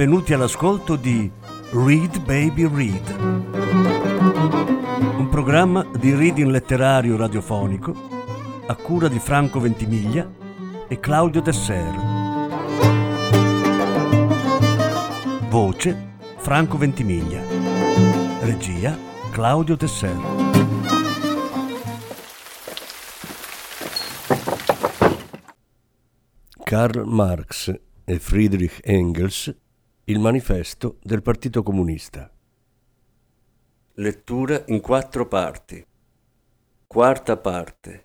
benvenuti all'ascolto di Read Baby Read, un programma di reading letterario radiofonico a cura di Franco Ventimiglia e Claudio Desser. Voce Franco Ventimiglia. Regia Claudio Desser. Karl Marx e Friedrich Engels il manifesto del Partito Comunista. Lettura in quattro parti. Quarta parte.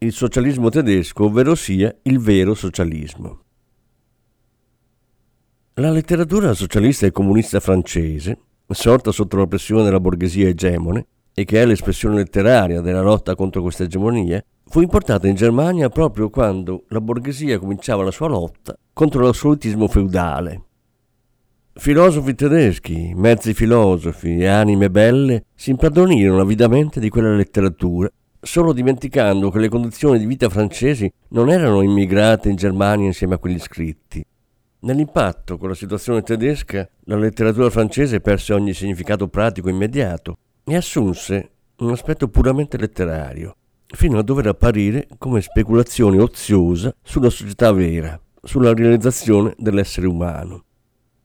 Il socialismo tedesco, ovvero sia il vero socialismo. La letteratura socialista e comunista francese, sorta sotto la pressione della borghesia egemone e che è l'espressione letteraria della lotta contro questa egemonia, fu importata in Germania proprio quando la borghesia cominciava la sua lotta contro l'assolutismo feudale. Filosofi tedeschi, mezzi filosofi e anime belle si impadronirono avidamente di quella letteratura, solo dimenticando che le condizioni di vita francesi non erano immigrate in Germania insieme a quegli scritti, Nell'impatto con la situazione tedesca, la letteratura francese perse ogni significato pratico immediato e assunse un aspetto puramente letterario, fino a dover apparire come speculazione oziosa sulla società vera, sulla realizzazione dell'essere umano.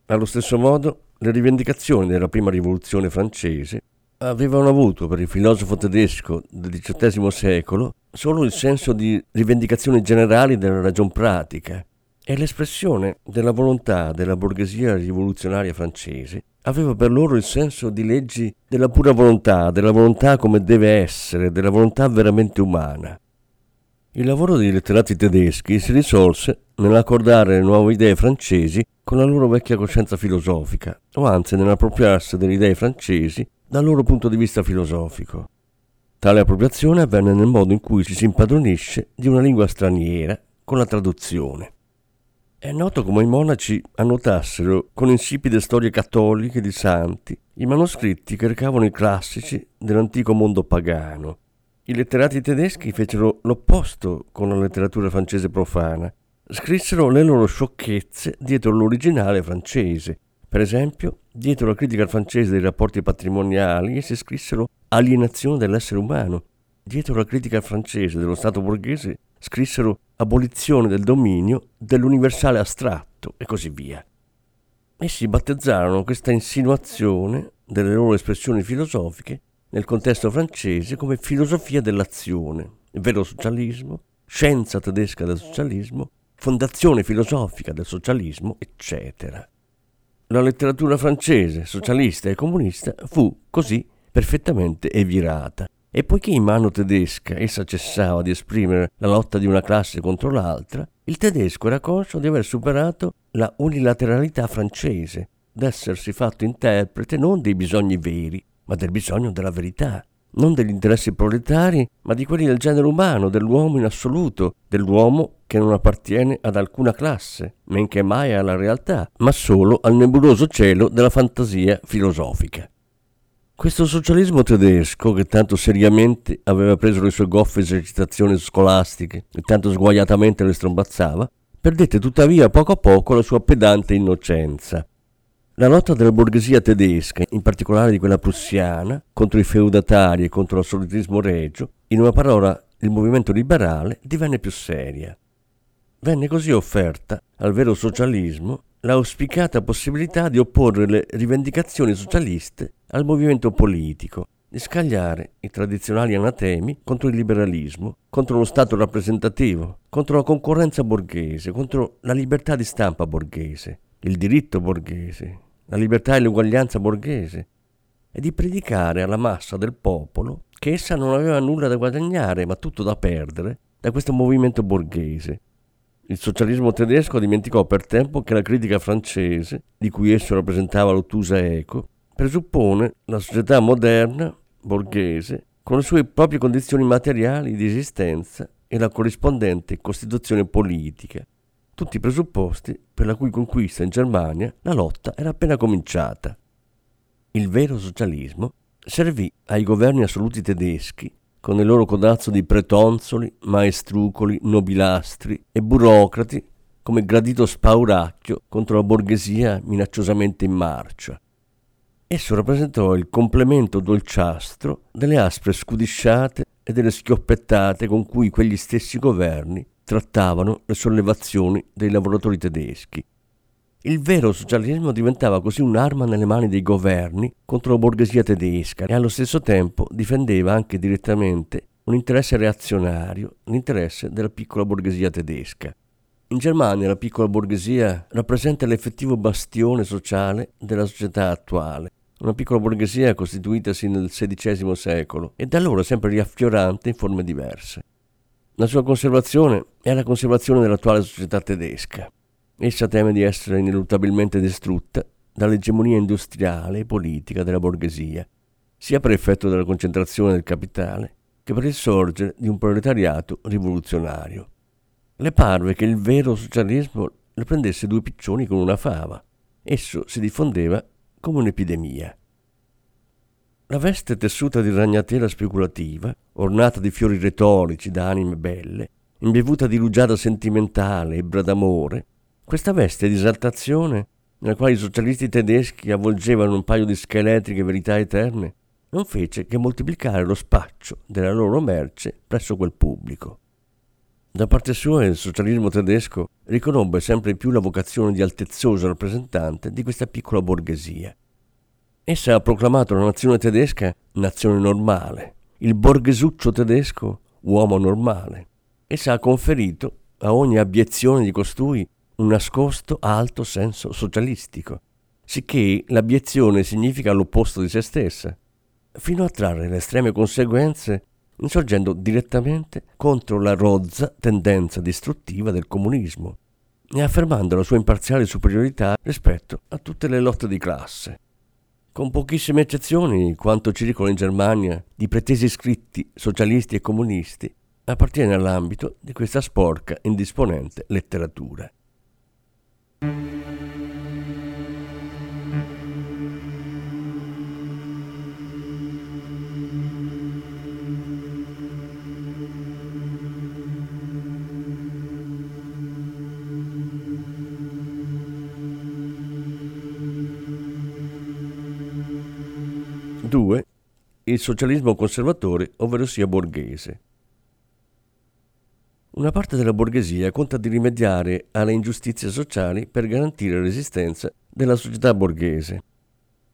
Allo stesso modo, le rivendicazioni della prima rivoluzione francese avevano avuto per il filosofo tedesco del XVIII secolo solo il senso di rivendicazioni generali della ragion pratica, è l'espressione della volontà della borghesia rivoluzionaria francese aveva per loro il senso di leggi della pura volontà, della volontà come deve essere, della volontà veramente umana. Il lavoro dei letterati tedeschi si risolse nell'accordare le nuove idee francesi con la loro vecchia coscienza filosofica, o anzi nell'appropriarsi delle idee francesi dal loro punto di vista filosofico. Tale appropriazione avvenne nel modo in cui ci si impadronisce di una lingua straniera con la traduzione. È noto come i monaci annotassero con insipide storie cattoliche di santi i manoscritti che recavano i classici dell'antico mondo pagano. I letterati tedeschi fecero l'opposto con la letteratura francese profana. Scrissero le loro sciocchezze dietro l'originale francese. Per esempio, dietro la critica francese dei rapporti patrimoniali si scrissero alienazione dell'essere umano. Dietro la critica francese dello Stato borghese scrissero abolizione del dominio dell'universale astratto e così via. Essi battezzarono questa insinuazione delle loro espressioni filosofiche nel contesto francese come filosofia dell'azione, vero socialismo, scienza tedesca del socialismo, fondazione filosofica del socialismo, eccetera. La letteratura francese, socialista e comunista, fu così perfettamente evirata. E poiché in mano tedesca essa cessava di esprimere la lotta di una classe contro l'altra, il tedesco era conscio di aver superato la unilateralità francese, d'essersi fatto interprete non dei bisogni veri, ma del bisogno della verità, non degli interessi proletari, ma di quelli del genere umano, dell'uomo in assoluto, dell'uomo che non appartiene ad alcuna classe, men che mai alla realtà, ma solo al nebuloso cielo della fantasia filosofica. Questo socialismo tedesco, che tanto seriamente aveva preso le sue goffe esercitazioni scolastiche e tanto sguaiatamente le strombazzava, perdette tuttavia poco a poco la sua pedante innocenza. La lotta della borghesia tedesca, in particolare di quella prussiana, contro i feudatari e contro l'assolutismo regio, in una parola il movimento liberale, divenne più seria. Venne così offerta al vero socialismo l'auspicata possibilità di opporre le rivendicazioni socialiste al movimento politico, di scagliare i tradizionali anatemi contro il liberalismo, contro lo Stato rappresentativo, contro la concorrenza borghese, contro la libertà di stampa borghese, il diritto borghese, la libertà e l'uguaglianza borghese, e di predicare alla massa del popolo che essa non aveva nulla da guadagnare ma tutto da perdere da questo movimento borghese. Il socialismo tedesco dimenticò per tempo che la critica francese, di cui esso rappresentava l'ottusa eco, presuppone la società moderna, borghese, con le sue proprie condizioni materiali di esistenza e la corrispondente costituzione politica, tutti i presupposti per la cui conquista in Germania la lotta era appena cominciata. Il vero socialismo servì ai governi assoluti tedeschi con il loro codazzo di pretonzoli, maestrucoli, nobilastri e burocrati come gradito spauracchio contro la borghesia minacciosamente in marcia. Esso rappresentò il complemento dolciastro delle aspre scudisciate e delle schioppettate con cui quegli stessi governi trattavano le sollevazioni dei lavoratori tedeschi il vero socialismo diventava così un'arma nelle mani dei governi contro la borghesia tedesca e allo stesso tempo difendeva anche direttamente un interesse reazionario, l'interesse della piccola borghesia tedesca. In Germania la piccola borghesia rappresenta l'effettivo bastione sociale della società attuale, una piccola borghesia costituitasi nel XVI secolo e da allora sempre riaffiorante in forme diverse. La sua conservazione è la conservazione dell'attuale società tedesca. Essa teme di essere ineluttabilmente distrutta dall'egemonia industriale e politica della borghesia, sia per effetto della concentrazione del capitale che per il sorgere di un proletariato rivoluzionario. Le parve che il vero socialismo le prendesse due piccioni con una fava. Esso si diffondeva come un'epidemia. La veste tessuta di ragnatela speculativa, ornata di fiori retorici da anime belle, imbevuta di rugiada sentimentale, ebbra d'amore, questa veste di esaltazione, nella quale i socialisti tedeschi avvolgevano un paio di scheletriche verità eterne, non fece che moltiplicare lo spaccio della loro merce presso quel pubblico. Da parte sua il socialismo tedesco riconobbe sempre più la vocazione di altezzoso rappresentante di questa piccola borghesia. Essa ha proclamato la nazione tedesca nazione normale, il borghesuccio tedesco uomo normale. Essa ha conferito a ogni abiezione di costui un nascosto alto senso socialistico, sicché l'abiezione significa l'opposto di se stessa, fino a trarre le estreme conseguenze insorgendo direttamente contro la rozza tendenza distruttiva del comunismo e affermando la sua imparziale superiorità rispetto a tutte le lotte di classe. Con pochissime eccezioni, quanto circola in Germania di pretesi scritti socialisti e comunisti appartiene all'ambito di questa sporca indisponente letteratura. 2. Il socialismo conservatore, ovvero sia borghese. Una parte della borghesia conta di rimediare alle ingiustizie sociali per garantire l'esistenza della società borghese.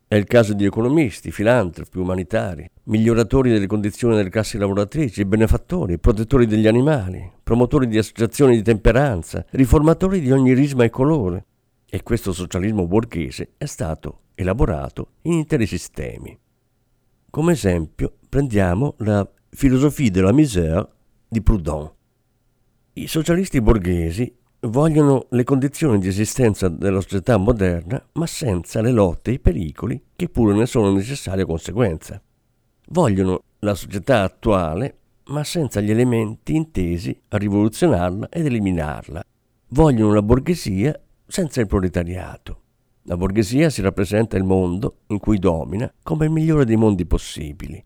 È il caso di economisti, filantropi, umanitari, miglioratori delle condizioni delle classi lavoratrici, benefattori, protettori degli animali, promotori di associazioni di temperanza, riformatori di ogni risma e colore. E questo socialismo borghese è stato elaborato in interi sistemi. Come esempio prendiamo la Philosophie de la misère di Proudhon. I socialisti borghesi vogliono le condizioni di esistenza della società moderna, ma senza le lotte e i pericoli che pure ne sono necessaria conseguenza. Vogliono la società attuale, ma senza gli elementi intesi a rivoluzionarla ed eliminarla. Vogliono la borghesia senza il proletariato. La borghesia si rappresenta il mondo in cui domina come il migliore dei mondi possibili.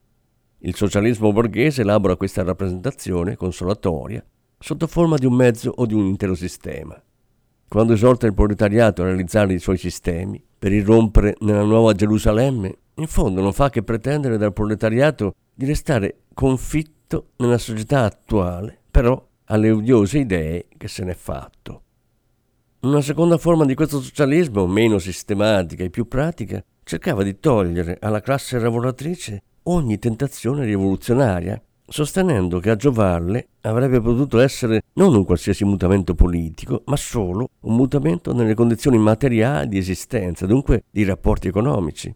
Il socialismo borghese elabora questa rappresentazione consolatoria sotto forma di un mezzo o di un intero sistema. Quando esorta il proletariato a realizzare i suoi sistemi per irrompere nella nuova Gerusalemme, in fondo non fa che pretendere dal proletariato di restare confitto nella società attuale, però alle odiose idee che se n'è fatto. Una seconda forma di questo socialismo, meno sistematica e più pratica, cercava di togliere alla classe lavoratrice ogni tentazione rivoluzionaria, sostenendo che a giovarle avrebbe potuto essere non un qualsiasi mutamento politico, ma solo un mutamento nelle condizioni materiali di esistenza, dunque di rapporti economici.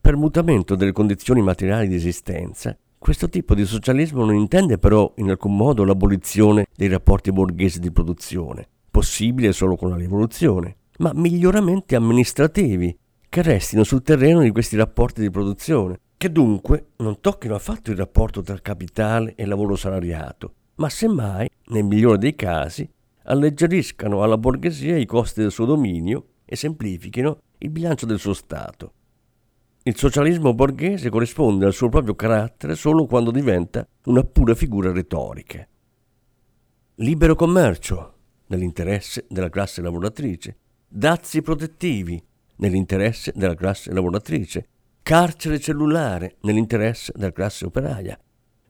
Per mutamento delle condizioni materiali di esistenza, questo tipo di socialismo non intende però in alcun modo l'abolizione dei rapporti borghesi di produzione, possibile solo con la rivoluzione, ma miglioramenti amministrativi che restino sul terreno di questi rapporti di produzione, che dunque non tocchino affatto il rapporto tra capitale e lavoro salariato, ma semmai, nel migliore dei casi, alleggeriscano alla borghesia i costi del suo dominio e semplifichino il bilancio del suo Stato. Il socialismo borghese corrisponde al suo proprio carattere solo quando diventa una pura figura retorica. Libero commercio, nell'interesse della classe lavoratrice, dazi protettivi nell'interesse della classe lavoratrice, carcere cellulare nell'interesse della classe operaia.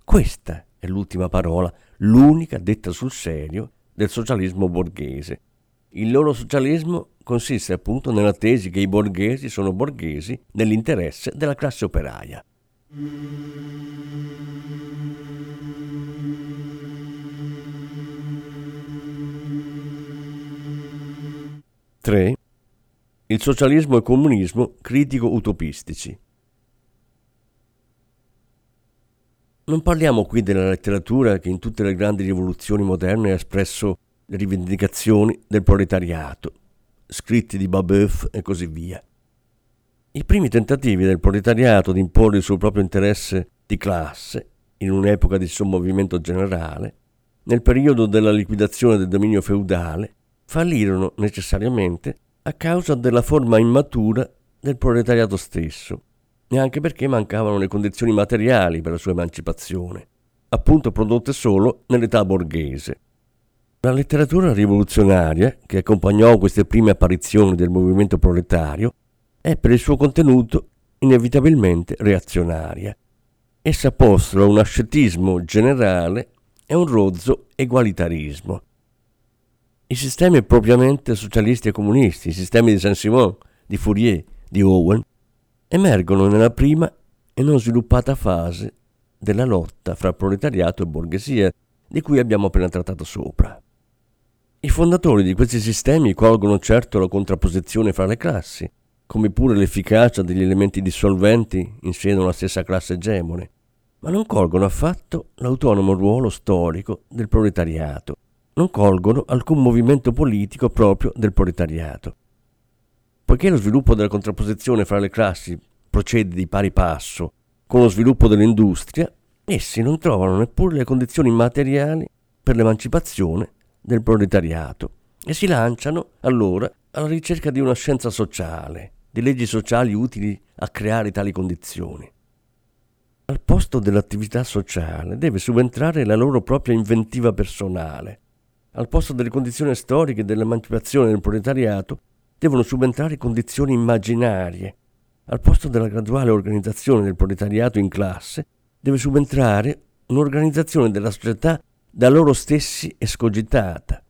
Questa è l'ultima parola, l'unica detta sul serio del socialismo borghese. Il loro socialismo consiste appunto nella tesi che i borghesi sono borghesi nell'interesse della classe operaia. 3. Il socialismo e il comunismo critico-utopistici. Non parliamo qui della letteratura che in tutte le grandi rivoluzioni moderne ha espresso le rivendicazioni del proletariato, scritti di Babeuf e così via. I primi tentativi del proletariato di imporre il suo proprio interesse di classe, in un'epoca di sommovimento generale, nel periodo della liquidazione del dominio feudale, fallirono necessariamente a causa della forma immatura del proletariato stesso, neanche perché mancavano le condizioni materiali per la sua emancipazione, appunto prodotte solo nell'età borghese. La letteratura rivoluzionaria che accompagnò queste prime apparizioni del movimento proletario è per il suo contenuto inevitabilmente reazionaria. Essa postola un ascetismo generale e un rozzo egualitarismo. I sistemi propriamente socialisti e comunisti, i sistemi di Saint-Simon, di Fourier, di Owen, emergono nella prima e non sviluppata fase della lotta fra proletariato e borghesia, di cui abbiamo appena trattato sopra. I fondatori di questi sistemi colgono certo la contrapposizione fra le classi, come pure l'efficacia degli elementi dissolventi in seno alla stessa classe egemone, ma non colgono affatto l'autonomo ruolo storico del proletariato, non colgono alcun movimento politico proprio del proletariato. Poiché lo sviluppo della contrapposizione fra le classi procede di pari passo con lo sviluppo dell'industria, essi non trovano neppure le condizioni materiali per l'emancipazione del proletariato e si lanciano allora alla ricerca di una scienza sociale, di leggi sociali utili a creare tali condizioni. Al posto dell'attività sociale deve subentrare la loro propria inventiva personale. Al posto delle condizioni storiche dell'emancipazione del proletariato devono subentrare condizioni immaginarie. Al posto della graduale organizzazione del proletariato in classe deve subentrare un'organizzazione della società da loro stessi escogitata.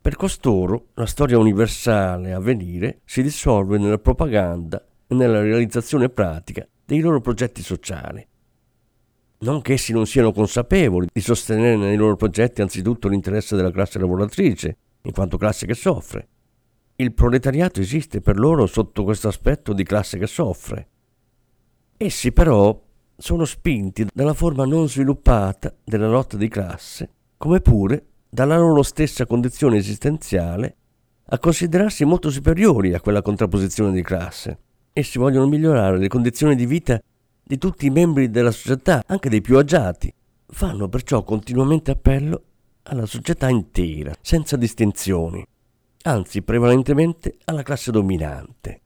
Per costoro la storia universale a venire si dissolve nella propaganda e nella realizzazione pratica dei loro progetti sociali. Non che essi non siano consapevoli di sostenere nei loro progetti anzitutto l'interesse della classe lavoratrice, in quanto classe che soffre. Il proletariato esiste per loro sotto questo aspetto di classe che soffre. Essi però sono spinti dalla forma non sviluppata della lotta di classe, come pure dalla loro stessa condizione esistenziale, a considerarsi molto superiori a quella contrapposizione di classe. Essi vogliono migliorare le condizioni di vita di tutti i membri della società, anche dei più agiati. Fanno perciò continuamente appello alla società intera, senza distinzioni, anzi prevalentemente alla classe dominante.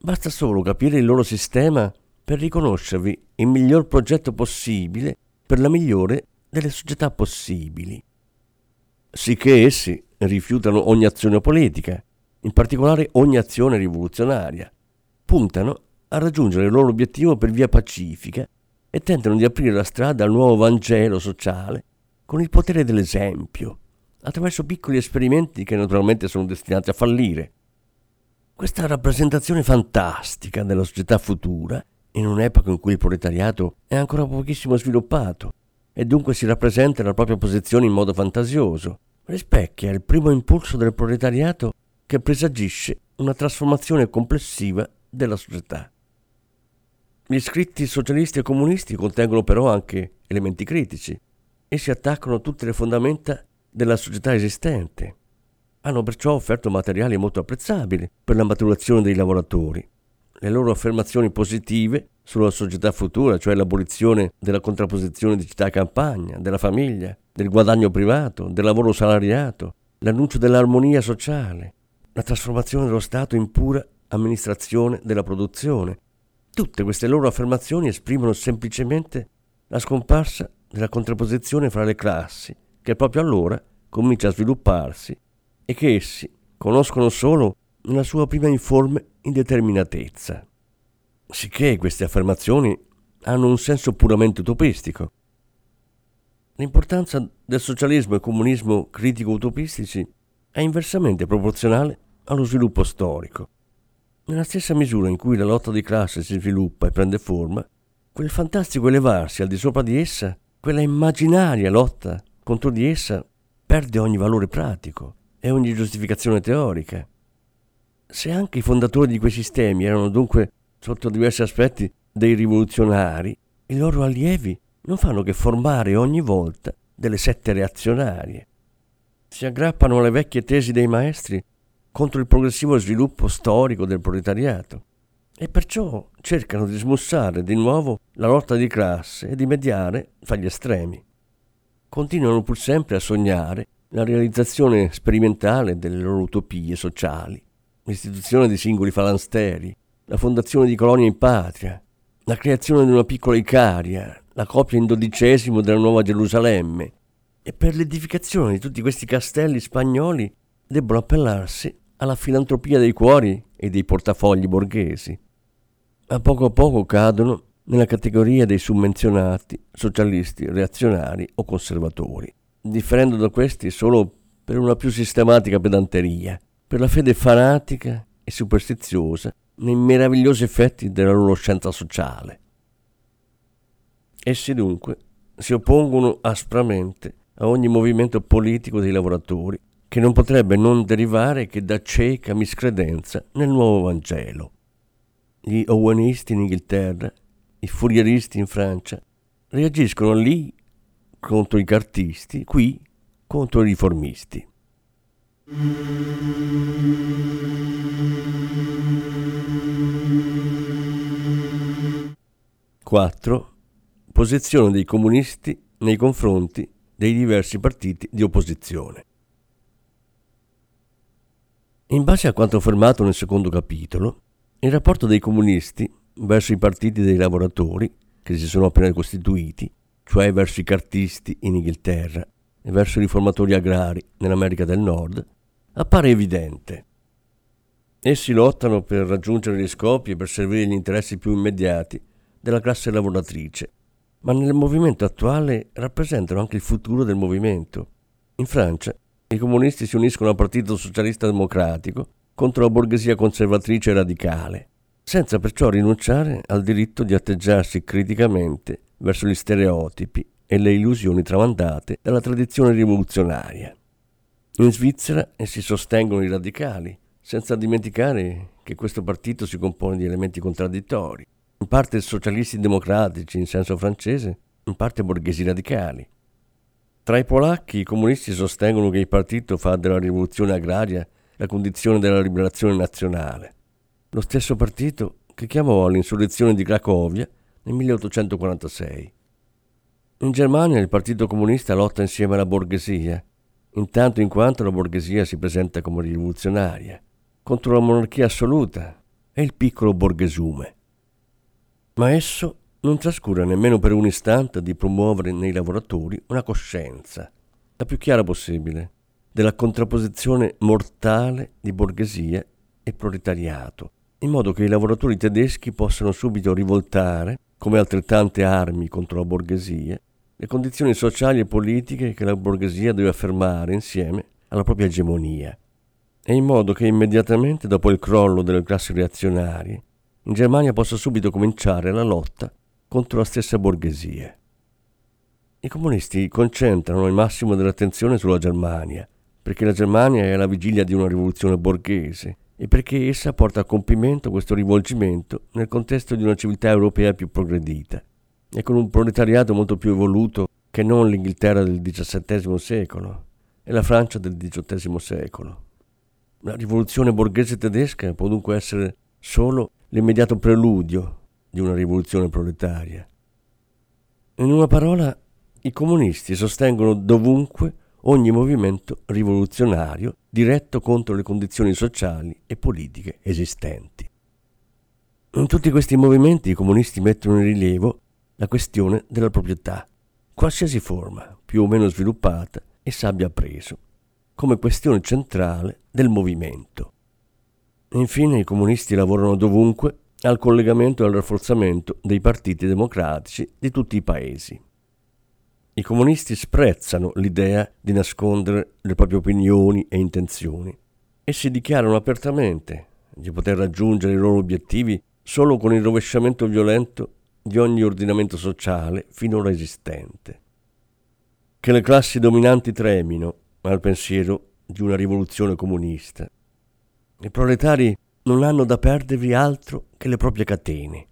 Basta solo capire il loro sistema per riconoscervi il miglior progetto possibile per la migliore delle società possibili. Sicché essi rifiutano ogni azione politica, in particolare ogni azione rivoluzionaria, puntano a raggiungere il loro obiettivo per via pacifica e tentano di aprire la strada al nuovo Vangelo sociale con il potere dell'esempio, attraverso piccoli esperimenti che naturalmente sono destinati a fallire. Questa rappresentazione fantastica della società futura in un'epoca in cui il proletariato è ancora pochissimo sviluppato e dunque si rappresenta la propria posizione in modo fantasioso, rispecchia il primo impulso del proletariato che presagisce una trasformazione complessiva della società. Gli scritti socialisti e comunisti contengono però anche elementi critici. Essi attaccano tutte le fondamenta della società esistente. Hanno perciò offerto materiali molto apprezzabili per la maturazione dei lavoratori le loro affermazioni positive sulla società futura, cioè l'abolizione della contrapposizione di città campagna, della famiglia, del guadagno privato, del lavoro salariato, l'annuncio dell'armonia sociale, la trasformazione dello Stato in pura amministrazione della produzione. Tutte queste loro affermazioni esprimono semplicemente la scomparsa della contrapposizione fra le classi, che proprio allora comincia a svilupparsi e che essi conoscono solo nella sua prima informe indeterminatezza. Sicché queste affermazioni hanno un senso puramente utopistico. L'importanza del socialismo e comunismo critico-utopistici è inversamente proporzionale allo sviluppo storico. Nella stessa misura in cui la lotta di classe si sviluppa e prende forma, quel fantastico elevarsi al di sopra di essa, quella immaginaria lotta contro di essa, perde ogni valore pratico e ogni giustificazione teorica. Se anche i fondatori di quei sistemi erano dunque, sotto diversi aspetti, dei rivoluzionari, i loro allievi non fanno che formare ogni volta delle sette reazionarie. Si aggrappano alle vecchie tesi dei maestri contro il progressivo sviluppo storico del proletariato e perciò cercano di smussare di nuovo la lotta di classe e di mediare fra gli estremi. Continuano pur sempre a sognare la realizzazione sperimentale delle loro utopie sociali, l'istituzione di singoli falansteri, la fondazione di colonie in patria, la creazione di una piccola Icaria, la copia in dodicesimo della Nuova Gerusalemme. E per l'edificazione di tutti questi castelli spagnoli debbono appellarsi alla filantropia dei cuori e dei portafogli borghesi. A poco a poco cadono nella categoria dei summenzionati socialisti, reazionari o conservatori, differendo da questi solo per una più sistematica pedanteria, per la fede fanatica e superstiziosa nei meravigliosi effetti della loro scienza sociale. Essi dunque si oppongono aspramente a ogni movimento politico dei lavoratori che non potrebbe non derivare che da cieca miscredenza nel nuovo Vangelo. Gli owenisti in Inghilterra, i furieristi in Francia, reagiscono lì contro i cartisti, qui contro i riformisti. 4. Posizione dei comunisti nei confronti dei diversi partiti di opposizione. In base a quanto affermato nel secondo capitolo, il rapporto dei comunisti verso i partiti dei lavoratori, che si sono appena costituiti, cioè verso i cartisti in Inghilterra e verso i riformatori agrari nell'America del Nord, appare evidente. Essi lottano per raggiungere gli scopi e per servire gli interessi più immediati della classe lavoratrice, ma nel movimento attuale rappresentano anche il futuro del movimento. In Francia i comunisti si uniscono al Partito Socialista Democratico contro la borghesia conservatrice radicale, senza perciò rinunciare al diritto di atteggiarsi criticamente verso gli stereotipi e le illusioni tramandate dalla tradizione rivoluzionaria. In Svizzera essi sostengono i radicali, senza dimenticare che questo partito si compone di elementi contraddittori in parte socialisti democratici in senso francese, in parte borghesi radicali. Tra i polacchi i comunisti sostengono che il partito fa della rivoluzione agraria la condizione della liberazione nazionale. Lo stesso partito che chiamò all'insurrezione di Cracovia nel 1846. In Germania il Partito Comunista lotta insieme alla borghesia, intanto in quanto la borghesia si presenta come rivoluzionaria, contro la monarchia assoluta e il piccolo borghesume ma esso non trascura nemmeno per un istante di promuovere nei lavoratori una coscienza, la più chiara possibile, della contrapposizione mortale di borghesia e proletariato, in modo che i lavoratori tedeschi possano subito rivoltare, come altrettante armi contro la borghesia, le condizioni sociali e politiche che la borghesia deve affermare insieme alla propria egemonia, e in modo che immediatamente dopo il crollo delle classi reazionarie in Germania possa subito cominciare la lotta contro la stessa borghesia. I comunisti concentrano il massimo dell'attenzione sulla Germania, perché la Germania è alla vigilia di una rivoluzione borghese e perché essa porta a compimento questo rivolgimento nel contesto di una civiltà europea più progredita e con un proletariato molto più evoluto che non l'Inghilterra del XVII secolo e la Francia del XVIII secolo. La rivoluzione borghese tedesca può dunque essere solo l'immediato preludio di una rivoluzione proletaria. In una parola, i comunisti sostengono dovunque ogni movimento rivoluzionario diretto contro le condizioni sociali e politiche esistenti. In tutti questi movimenti i comunisti mettono in rilievo la questione della proprietà, qualsiasi forma, più o meno sviluppata, essa abbia preso, come questione centrale del movimento. Infine i comunisti lavorano dovunque al collegamento e al rafforzamento dei partiti democratici di tutti i paesi. I comunisti sprezzano l'idea di nascondere le proprie opinioni e intenzioni e si dichiarano apertamente di poter raggiungere i loro obiettivi solo con il rovesciamento violento di ogni ordinamento sociale finora esistente. Che le classi dominanti tremino al pensiero di una rivoluzione comunista i proletari non hanno da perdervi altro che le proprie catene.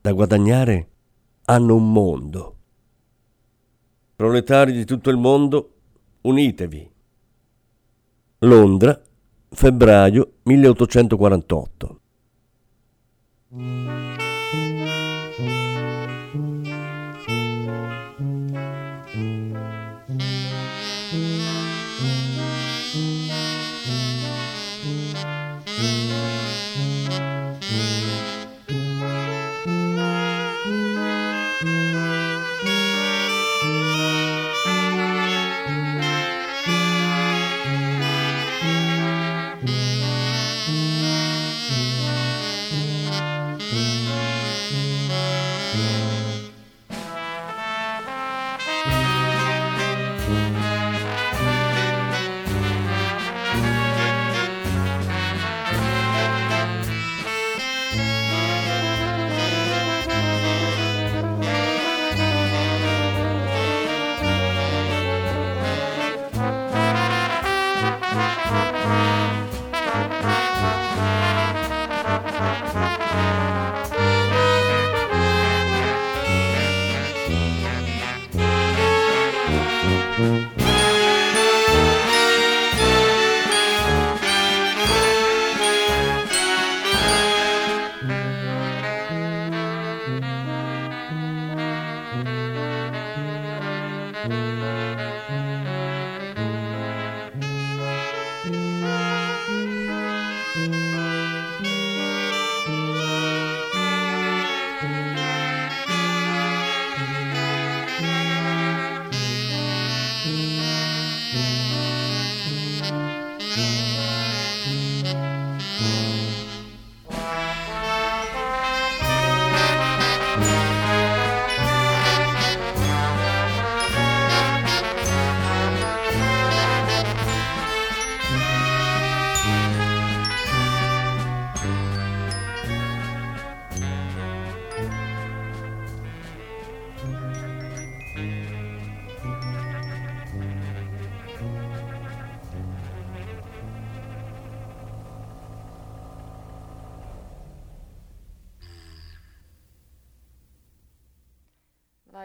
Da guadagnare hanno un mondo. Proletari di tutto il mondo, unitevi. Londra, febbraio 1848.